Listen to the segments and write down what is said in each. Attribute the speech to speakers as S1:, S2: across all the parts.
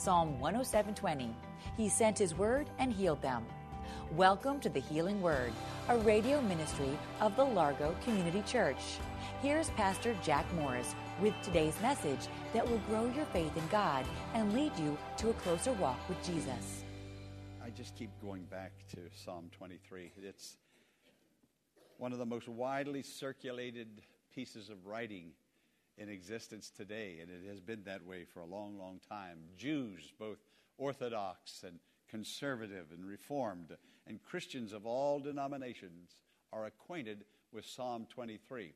S1: Psalm 107:20. He sent his word and healed them. Welcome to the Healing Word, a radio ministry of the Largo Community Church. Here's Pastor Jack Morris with today's message that will grow your faith in God and lead you to a closer walk with Jesus.
S2: I just keep going back to Psalm 23. It's one of the most widely circulated pieces of writing in existence today, and it has been that way for a long, long time. Jews, both Orthodox and conservative and Reformed, and Christians of all denominations are acquainted with Psalm 23.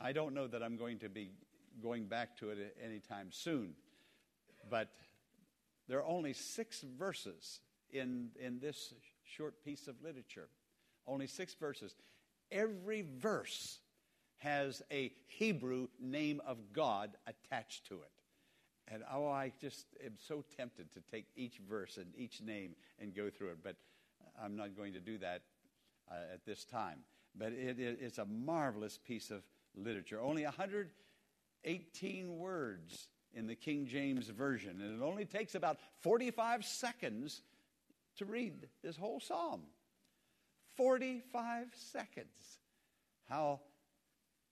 S2: I don't know that I'm going to be going back to it anytime soon, but there are only six verses in, in this short piece of literature. Only six verses. Every verse has a Hebrew name of God attached to it. And oh, I just am so tempted to take each verse and each name and go through it, but I'm not going to do that uh, at this time. But it, it, it's a marvelous piece of literature. Only 118 words in the King James Version, and it only takes about 45 seconds to read this whole psalm. 45 seconds. How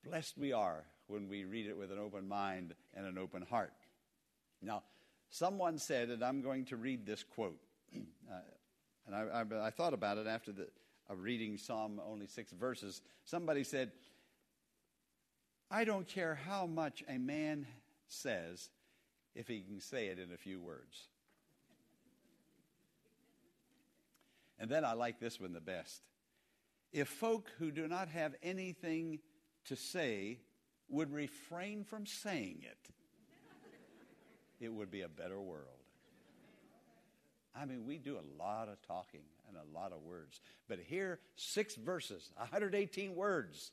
S2: blessed we are when we read it with an open mind and an open heart. Now, someone said, and I'm going to read this quote, uh, and I, I, I, thought about it after the, of reading Psalm only six verses. Somebody said, I don't care how much a man says if he can say it in a few words. And then I like this one the best. If folk who do not have anything to say would refrain from saying it, it would be a better world. I mean, we do a lot of talking and a lot of words. But here, six verses, 118 words.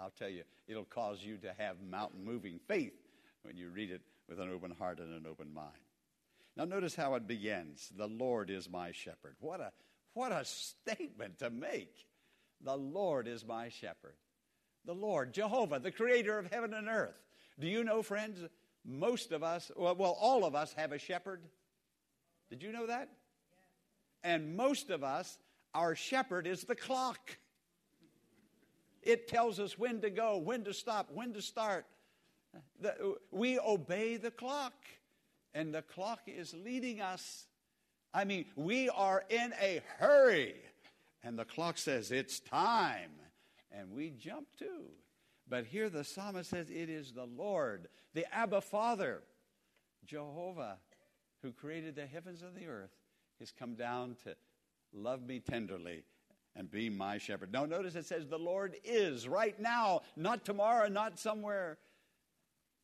S2: I'll tell you, it'll cause you to have mountain moving faith when you read it with an open heart and an open mind. Now, notice how it begins The Lord is my shepherd. What a, what a statement to make! The Lord is my shepherd the Lord, Jehovah, the creator of heaven and earth. Do you know, friends, most of us, well, all of us have a shepherd? Did you know that? And most of us, our shepherd is the clock. It tells us when to go, when to stop, when to start. The, we obey the clock, and the clock is leading us. I mean, we are in a hurry, and the clock says it's time and we jump too. But here the psalmist says, It is the Lord, the Abba Father, Jehovah, who created the heavens and the earth, has come down to love me tenderly and be my shepherd. Now, notice it says, The Lord is right now, not tomorrow, not somewhere,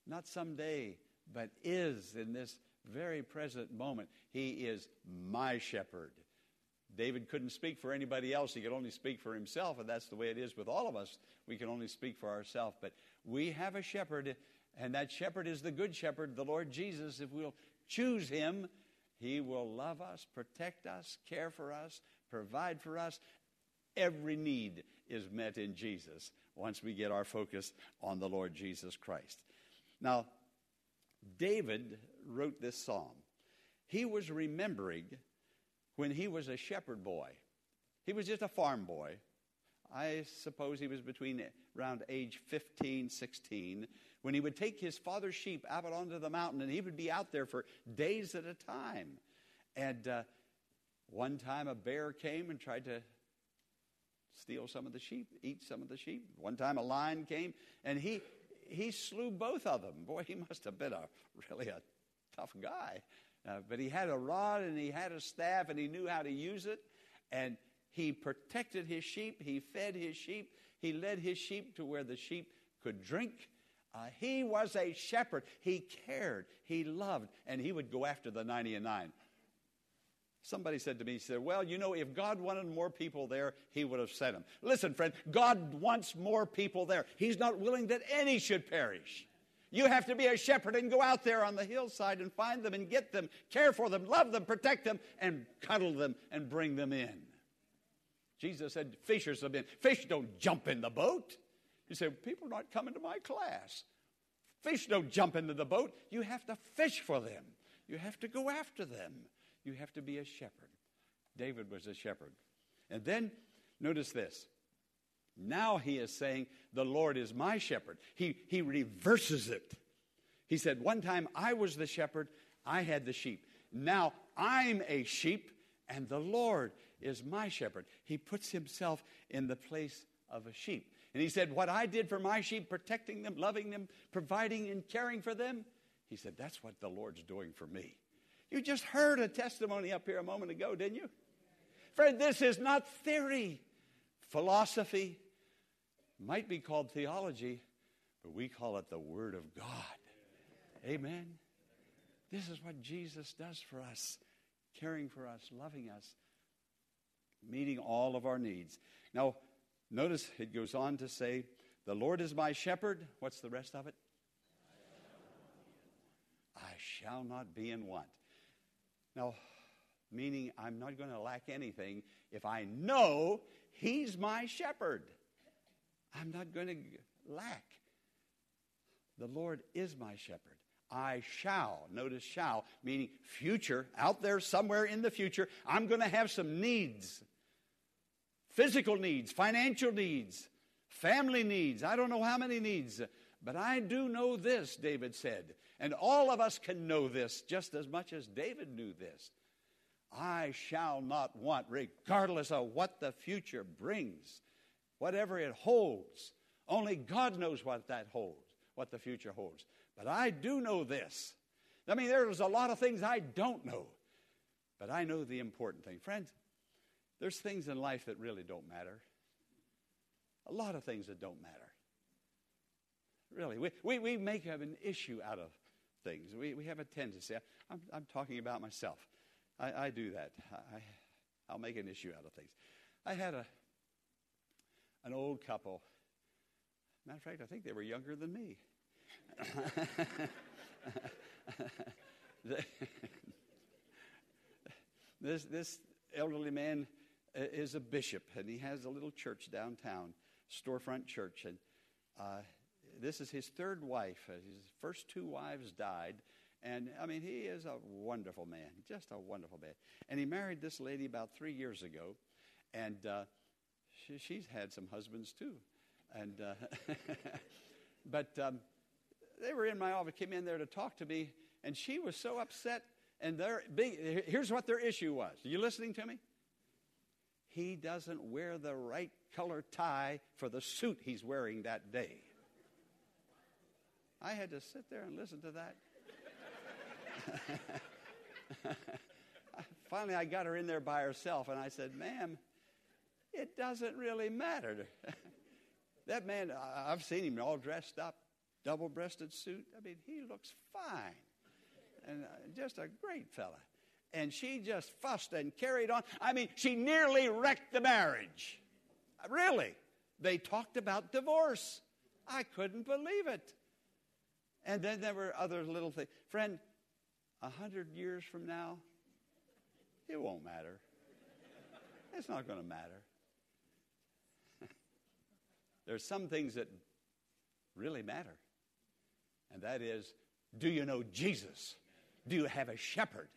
S2: not someday, but is in this very present moment. He is my shepherd. David couldn't speak for anybody else. He could only speak for himself, and that's the way it is with all of us. We can only speak for ourselves. But we have a shepherd, and that shepherd is the good shepherd, the Lord Jesus. If we'll choose him, he will love us, protect us, care for us, provide for us. Every need is met in Jesus once we get our focus on the Lord Jesus Christ. Now, David wrote this psalm. He was remembering when he was a shepherd boy. He was just a farm boy. I suppose he was between around age 15, 16, when he would take his father's sheep out onto the mountain and he would be out there for days at a time. And uh, one time a bear came and tried to steal some of the sheep, eat some of the sheep. One time a lion came and he, he slew both of them. Boy, he must have been a really a tough guy. Uh, but he had a rod and he had a staff and he knew how to use it. And he protected his sheep. He fed his sheep. He led his sheep to where the sheep could drink. Uh, he was a shepherd. He cared, he loved, and he would go after the 90 and 9. Somebody said to me, he said, Well, you know, if God wanted more people there, he would have sent them. Listen, friend, God wants more people there. He's not willing that any should perish. You have to be a shepherd and go out there on the hillside and find them and get them, care for them, love them, protect them, and cuddle them and bring them in. Jesus said, Fishers have been. Fish don't jump in the boat. You say, People are not coming to my class. Fish don't jump into the boat. You have to fish for them, you have to go after them. You have to be a shepherd. David was a shepherd. And then notice this. Now he is saying, The Lord is my shepherd. He, he reverses it. He said, One time I was the shepherd, I had the sheep. Now I'm a sheep, and the Lord is my shepherd. He puts himself in the place of a sheep. And he said, What I did for my sheep, protecting them, loving them, providing and caring for them, he said, That's what the Lord's doing for me. You just heard a testimony up here a moment ago, didn't you? Friend, this is not theory. Philosophy might be called theology, but we call it the Word of God. Amen. This is what Jesus does for us, caring for us, loving us, meeting all of our needs. Now, Notice it goes on to say, The Lord is my shepherd. What's the rest of it? I shall not be in want. Now, meaning I'm not going to lack anything if I know He's my shepherd. I'm not going to lack. The Lord is my shepherd. I shall, notice shall, meaning future, out there somewhere in the future, I'm going to have some needs physical needs, financial needs, family needs. I don't know how many needs, but I do know this, David said. And all of us can know this just as much as David knew this. I shall not want, regardless of what the future brings, whatever it holds. Only God knows what that holds, what the future holds. But I do know this. I mean, there's a lot of things I don't know, but I know the important thing. Friends, there's things in life that really don't matter. A lot of things that don't matter. Really, we, we, we make an issue out of things. We, we have a tendency. I'm, I'm talking about myself. I, I do that. I, I'll make an issue out of things. I had a, an old couple. Matter of fact, I think they were younger than me. this, this elderly man is a bishop, and he has a little church downtown, storefront church. And uh, this is his third wife. Uh, his first two wives died. And I mean, he is a wonderful man, just a wonderful man. And he married this lady about three years ago, and uh, she, she's had some husbands too. And uh, but um, they were in my office, came in there to talk to me, and she was so upset. And their big, here's what their issue was. Are you listening to me? he doesn't wear the right color tie for the suit he's wearing that day. I had to sit there and listen to that. Finally, I got her in there by herself, and I said, Ma'am, it doesn't really matter. that man, I've seen him all dressed up, double breasted suit. I mean, he looks fine. And uh, just a great fella and she just fussed and carried on. I mean, she nearly wrecked the marriage. Really. They talked about divorce. I couldn't believe it. And then there were other little things. Friend, a hundred years from now, it won't matter. It's not going to matter. There's some things that really matter. And that is do you know Jesus? Do you have a shepherd?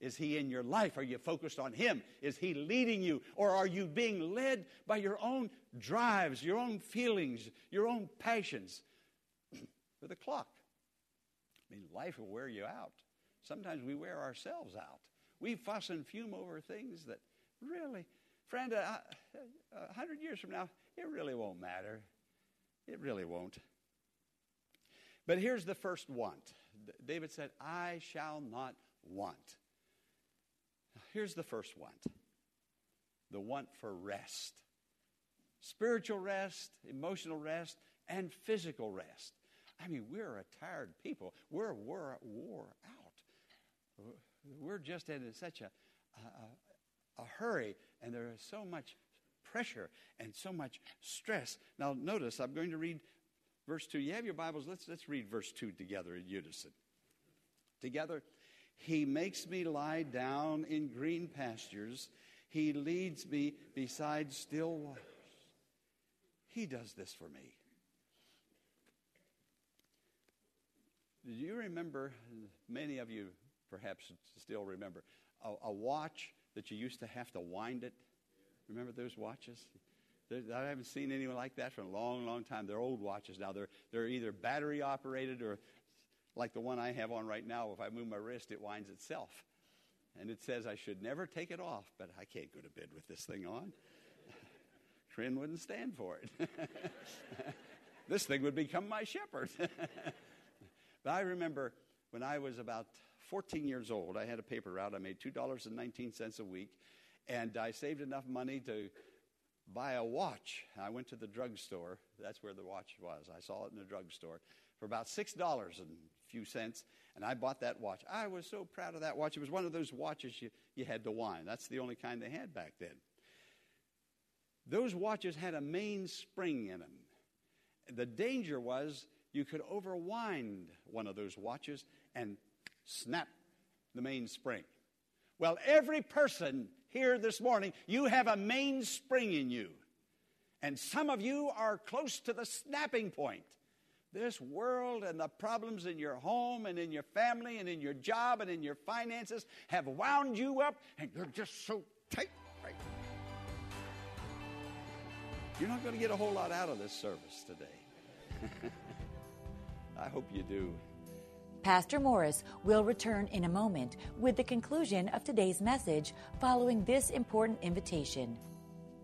S2: Is he in your life? Are you focused on him? Is he leading you? Or are you being led by your own drives, your own feelings, your own passions? With a clock. I mean, life will wear you out. Sometimes we wear ourselves out. We fuss and fume over things that really, friend, a hundred years from now, it really won't matter. It really won't. But here's the first want. David said, I shall not want. Here's the first want the want for rest spiritual rest, emotional rest, and physical rest. I mean, we're a tired people. We're wore, wore. We're just in such a, a, a hurry, and there is so much pressure and so much stress. Now, notice, I'm going to read verse 2. You have your Bibles? Let's, let's read verse 2 together in unison. Together, He makes me lie down in green pastures, He leads me beside still waters. He does this for me. Do you remember, many of you perhaps still remember, a, a, watch that you used to have to wind it? Remember those watches? I haven't seen anyone like that for a long, long time. They're old watches now. They're, they're either battery operated or like the one I have on right now. If I move my wrist, it winds itself. And it says I should never take it off, but I can't go to bed with this thing on. Trin wouldn't stand for it. this thing would become my shepherd. but I remember when I was about 14 years old, I had a paper route. I made $2.19 a week, and I saved enough money to buy a watch. I went to the drugstore. That's where the watch was. I saw it in the drugstore for about $6 and a few cents, and I bought that watch. I was so proud of that watch. It was one of those watches you, you had to wind. That's the only kind they had back then. Those watches had a mainspring in them. The danger was you could overwind one of those watches and snap the mainspring. Well, every person here this morning, you have a mainspring in you. And some of you are close to the snapping point. This world and the problems in your home and in your family and in your job and in your finances have wound you up, and you're just so tight right you're not going to get a whole lot out of this service today. I hope you do.
S1: Pastor Morris will return in a moment with the conclusion of today's message following this important invitation.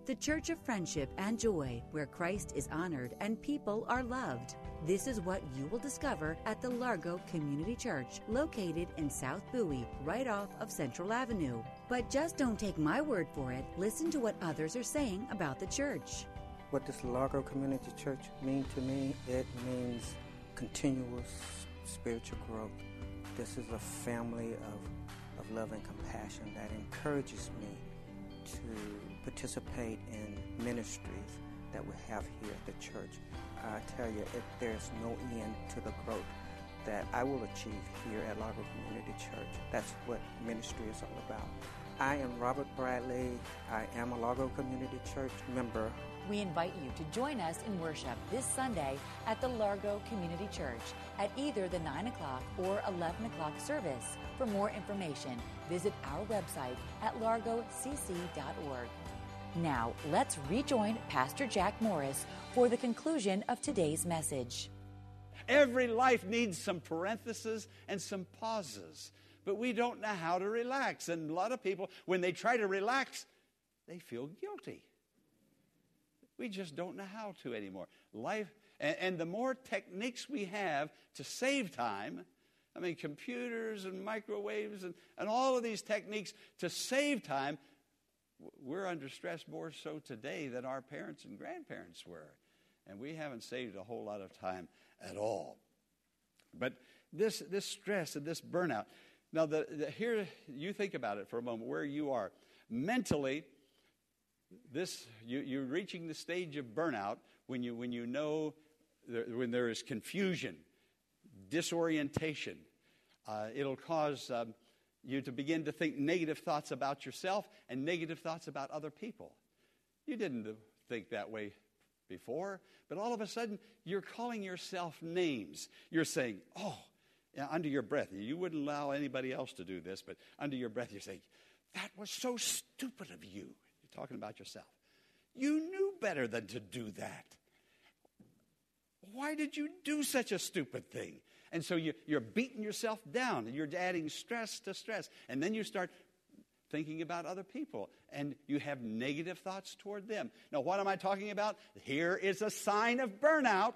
S1: The Church of Friendship and Joy, where Christ is honored and people are loved. This is what you will discover at the Largo Community Church, located in South Bowie, right off of Central Avenue. But just don't take my word for it. Listen to what others are saying about the church.
S3: What does Largo Community Church mean to me? It means continuous spiritual growth. This is a family of, of love and compassion that encourages me to participate in ministries that we have here at the church. I tell you, if there's no end to the growth that I will achieve here at Largo Community Church. That's what ministry is all about. I am Robert Bradley. I am a Largo Community Church member
S1: we invite you to join us in worship this Sunday at the Largo Community Church at either the 9 o'clock or 11 o'clock service. For more information, visit our website at largocc.org. Now, let's rejoin Pastor Jack Morris for the conclusion of today's message.
S2: Every life needs some parentheses and some pauses, but we don't know how to relax. And a lot of people, when they try to relax, they feel guilty. We just don't know how to anymore. Life, and, and the more techniques we have to save time, I mean, computers and microwaves and, and all of these techniques to save time, we're under stress more so today than our parents and grandparents were. And we haven't saved a whole lot of time at all. But this, this stress and this burnout, now, the, the, here, you think about it for a moment, where you are. Mentally, this you, you're reaching the stage of burnout when you when you know there, when there is confusion disorientation. Uh, it'll cause um, you to begin to think negative thoughts about yourself and negative thoughts about other people. You didn't think that way before but all of a sudden you're calling yourself names. You're saying oh under your breath you wouldn't allow anybody else to do this but under your breath you're saying that was so stupid of you You're talking about yourself. You knew better than to do that. Why did you do such a stupid thing? And so you, you're beating yourself down and you're adding stress to stress. And then you start thinking about other people and you have negative thoughts toward them. Now, what am I talking about? Here is a sign of burnout.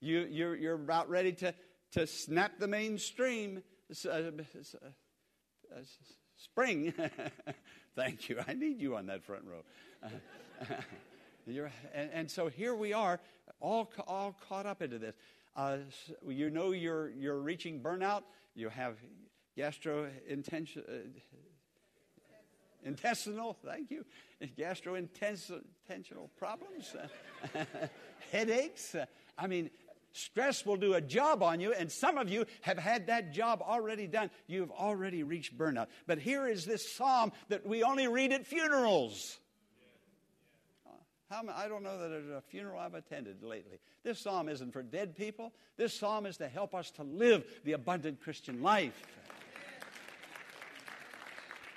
S2: You, you're about ready to, to snap the mainstream. Uh, uh, uh, spring. Thank you. I need you on that front row. and, and, so here we are, all, all caught up into this. Uh, you know you're, you're reaching burnout. You have gastrointestinal, uh, intestinal, thank you, gastrointestinal problems, headaches. I mean, stress will do a job on you, and some of you have had that job already done. You've already reached burnout. But here is this psalm that we only read at funerals. How, I don't know that there's a funeral I've attended lately. This psalm isn't for dead people. This psalm is to help us to live the abundant Christian life.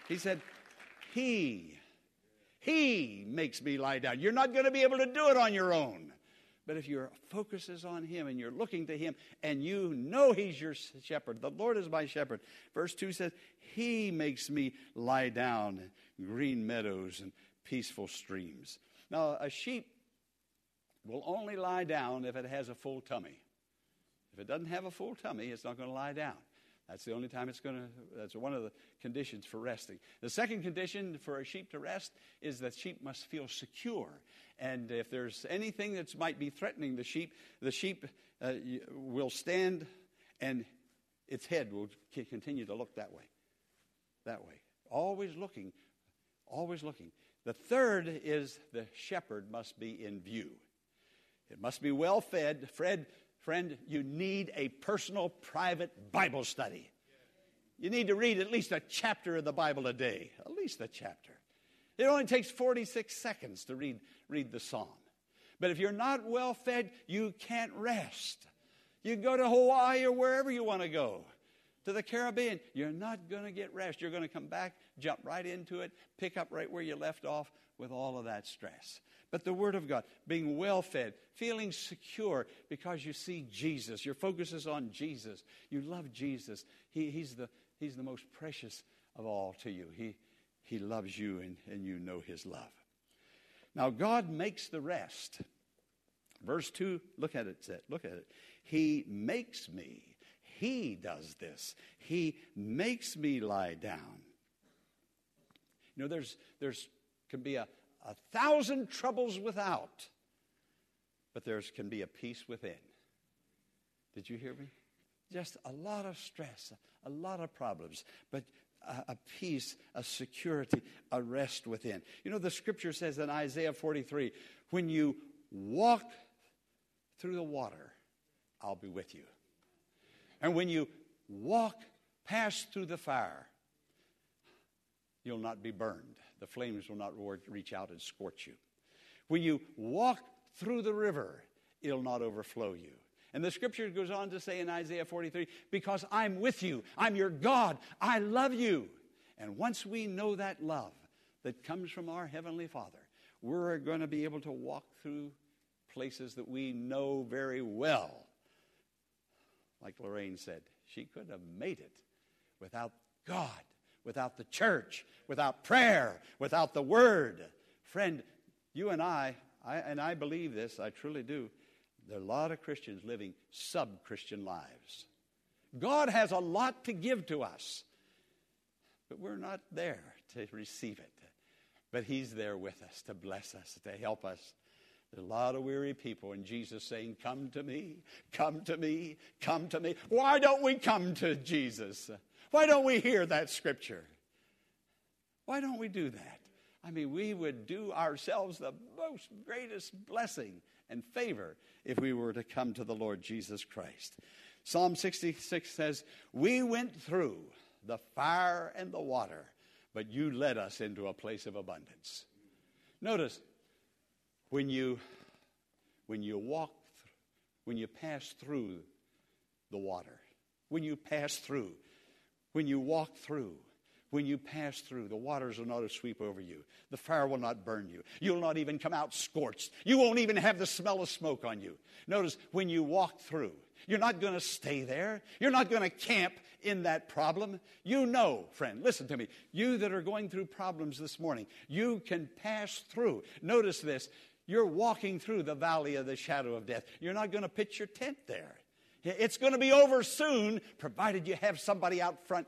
S2: He said, He, He makes me lie down. You're not going to be able to do it on your own. But if your focus is on Him and you're looking to Him and you know He's your shepherd, the Lord is my shepherd. Verse 2 says, He makes me lie down in green meadows and peaceful streams. Now, a sheep will only lie down if it has a full tummy. If it doesn't have a full tummy, it's not going to lie down. That's the only time it's going to, that's one of the conditions for resting. The second condition for a sheep to rest is that sheep must feel secure. And if there's anything that might be threatening the sheep, the sheep uh, will stand and its head will continue to look that way. That way. Always looking, always looking. The third is the shepherd must be in view. It must be well fed. Fred, friend, you need a personal, private Bible study. You need to read at least a chapter of the Bible a day, at least a chapter. It only takes 46 seconds to read, read the psalm. But if you're not well fed, you can't rest. You go to Hawaii or wherever you want to go to the Caribbean, you're not going to get rest. You're going to come back, jump right into it, pick up right where you left off with all of that stress. But the Word of God, being well fed, feeling secure because you see Jesus, your focus is on Jesus. You love Jesus. He, he's, the, he's the most precious of all to you. He, he loves you and, and you know His love. Now, God makes the rest. Verse 2, look at it. Look at it. He makes me he does this. He makes me lie down. You know, there's, there's can be a, a thousand troubles without, but there can be a peace within. Did you hear me? Just a lot of stress, a, lot of problems, but a, a, peace, a security, a rest within. You know, the scripture says in Isaiah 43 when you walk through the water, I'll be with you. And when you walk past through the fire, you'll not be burned. The flames will not reach out and scorch you. When you walk through the river, it'll not overflow you. And the scripture goes on to say in Isaiah 43 because I'm with you, I'm your God, I love you. And once we know that love that comes from our Heavenly Father, we're going to be able to walk through places that we know very well like Lorraine said, she couldn't have made it without God, without the church, without prayer, without the Word. Friend, you and I, I and I believe this, I truly do, there are a lot of Christians living sub Christian lives. God has a lot to give to us, but we're not there to receive it. But He's there with us to bless us, to help us, there's a lot of weary people, and Jesus saying, Come to me, come to me, come to me. Why don't we come to Jesus? Why don't we hear that scripture? Why don't we do that? I mean, we would do ourselves the most greatest blessing and favor if we were to come to the Lord Jesus Christ. Psalm 66 says, We went through the fire and the water, but you led us into a place of abundance. Notice, when you, when you walk, when you pass through the water, when you pass through, when you walk through, when you pass through, the waters will not sweep over you. The fire will not burn you. You'll not even come out scorched. You won't even have the smell of smoke on you. Notice when you walk through, you're not going to stay there. You're not going to camp in that problem. You know, friend, listen to me. You that are going through problems this morning, you can pass through. Notice this you're walking through the valley of the shadow of death. You're not going to pitch your tent there. It's going to be over soon, provided you have somebody out front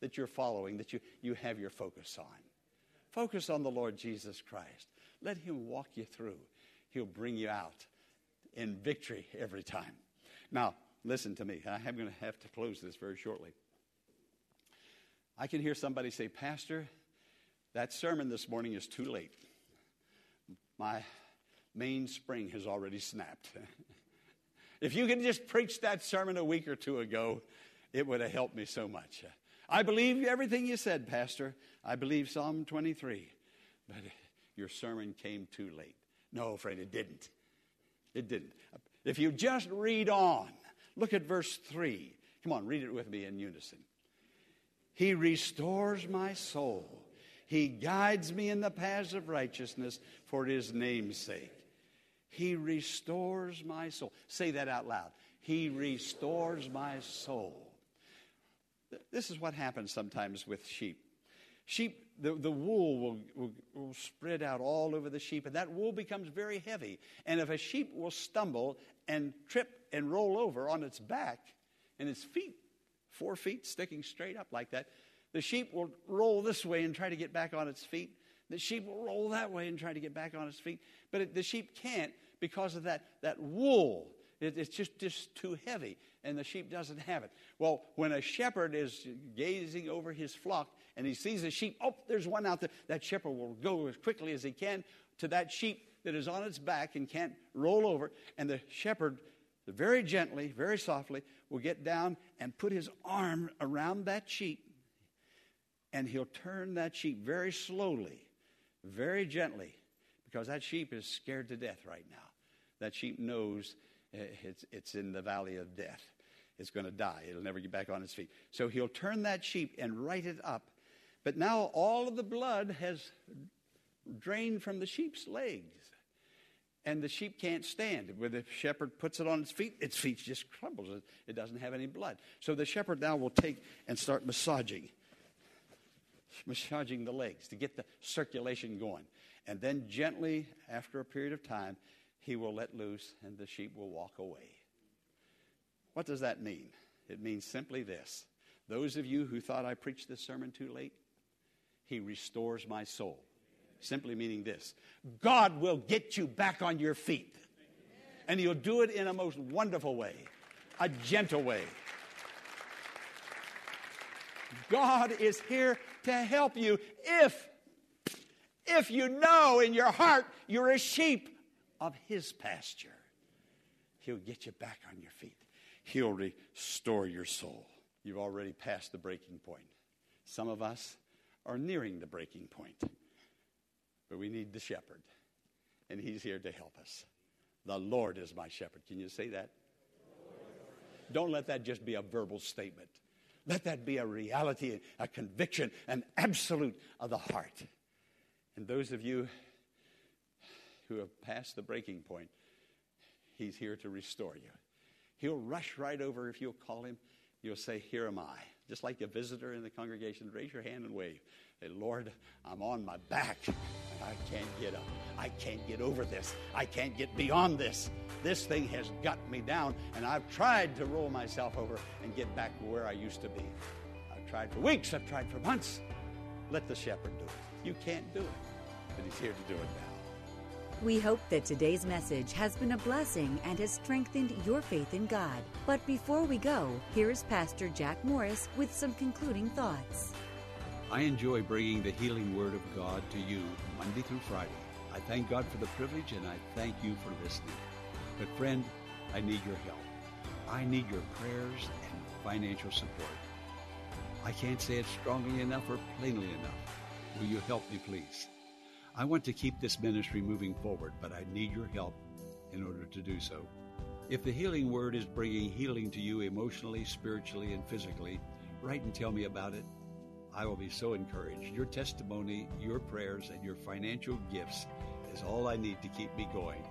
S2: that you're following, that you, you have your focus on. Focus on the Lord Jesus Christ. Let Him walk you through. He'll bring you out in victory every time. Now, listen to me. I'm going to have to close this very shortly. I can hear somebody say, Pastor, that sermon this morning is too late. My mainspring has already snapped. if you could just preach that sermon a week or two ago, it would have helped me so much. I believe everything you said, Pastor. I believe Psalm 23. But your sermon came too late. No, friend, it didn't. It didn't. If you just read on, look at verse 3. Come on, read it with me in unison. He restores my soul. He guides me in the paths of righteousness for his name's sake. He restores my soul. Say that out loud. He restores my soul. This is what happens sometimes with sheep. Sheep, the, the wool will, will, will, spread out all over the sheep, and that wool becomes very heavy. And if a sheep will stumble and trip and roll over on its back and its feet, four feet sticking straight up like that, the sheep will roll this way and try to get back on its feet. The sheep will roll that way and try to get back on its feet. But it, the sheep can't because of that, that wool. It, it's just, just too heavy, and the sheep doesn't have it. Well, when a shepherd is gazing over his flock and he sees a sheep, oh, there's one out there, that shepherd will go as quickly as he can to that sheep that is on its back and can't roll over, and the shepherd very gently, very softly, will get down and put his arm around that sheep, and he'll turn that sheep very slowly, very gently, because that sheep is scared to death right now. That sheep knows it's, it's in the valley of death. It's going to die. It'll never get back on its feet. So he'll turn that sheep and right it up. But now all of the blood has drained from the sheep's legs and the sheep can't stand. When the shepherd puts it on its feet, its feet just crumbles. It doesn't have any blood. So the shepherd now will take and start massaging, massaging the legs to get the circulation going. And then gently, after a period of time, he will let loose and the sheep will walk away. What does that mean? It means simply this. Those of you who thought I preached this sermon too late, he restores my soul. Simply meaning this God will get you back on your feet. And He'll do it in a most wonderful way, a gentle way. God is here to help you if, if you know in your heart you're a sheep of His pasture. He'll get you back on your feet. He'll restore your soul. You've already passed the breaking point. Some of us are nearing the breaking point. But we need the shepherd, and he's here to help us. The Lord is my shepherd. Can you say that? Don't let that just be a verbal statement. Let that be a reality, a conviction, an absolute of the heart. And those of you who have passed the breaking point, He's here to restore you. He'll rush right over if you'll call Him. You'll say, Here am I. Just like a visitor in the congregation, raise your hand and wave. Say, Lord, I'm on my back. I can't get up. I can't get over this. I can't get beyond this. This thing has got me down, and I've tried to roll myself over and get back to where I used to be. I've tried for weeks, I've tried for months. Let the shepherd do it. You can't do it, but he's here to do it now.
S1: We hope that today's message has been a blessing and has strengthened your faith in God. But before we go, here is Pastor Jack Morris with some concluding thoughts.
S2: I enjoy bringing the healing word of God to you Monday through Friday. I thank God for the privilege and I thank you for listening. But, friend, I need your help. I need your prayers and financial support. I can't say it strongly enough or plainly enough. Will you help me, please? I want to keep this ministry moving forward, but I need your help in order to do so. If the healing word is bringing healing to you emotionally, spiritually, and physically, write and tell me about it I will be so encouraged. Your testimony, your prayers, and your financial gifts is all I need to keep me going.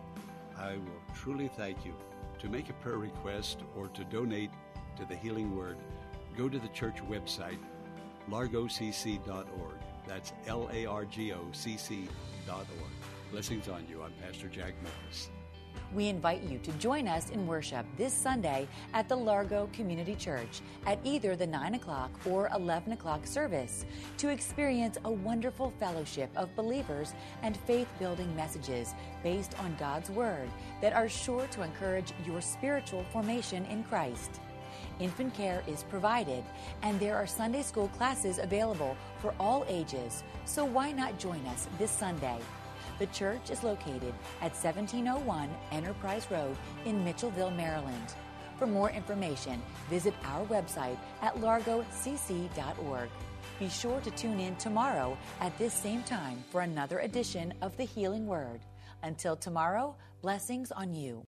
S2: I will truly thank you. To make a prayer request or to donate to the Healing Word, go to the church website, largocc.org. That's L A R G O C C dot org. Blessings on you. I'm Pastor Jack Morris.
S1: We invite you to join us in worship this Sunday at the Largo Community Church at either the 9 o'clock or 11 o'clock service to experience a wonderful fellowship of believers and faith building messages based on God's Word that are sure to encourage your spiritual formation in Christ. Infant care is provided, and there are Sunday school classes available for all ages, so why not join us this Sunday? The church is located at 1701 Enterprise Road in Mitchellville, Maryland. For more information, visit our website at largocc.org. Be sure to tune in tomorrow at this same time for another edition of the Healing Word. Until tomorrow, blessings on you.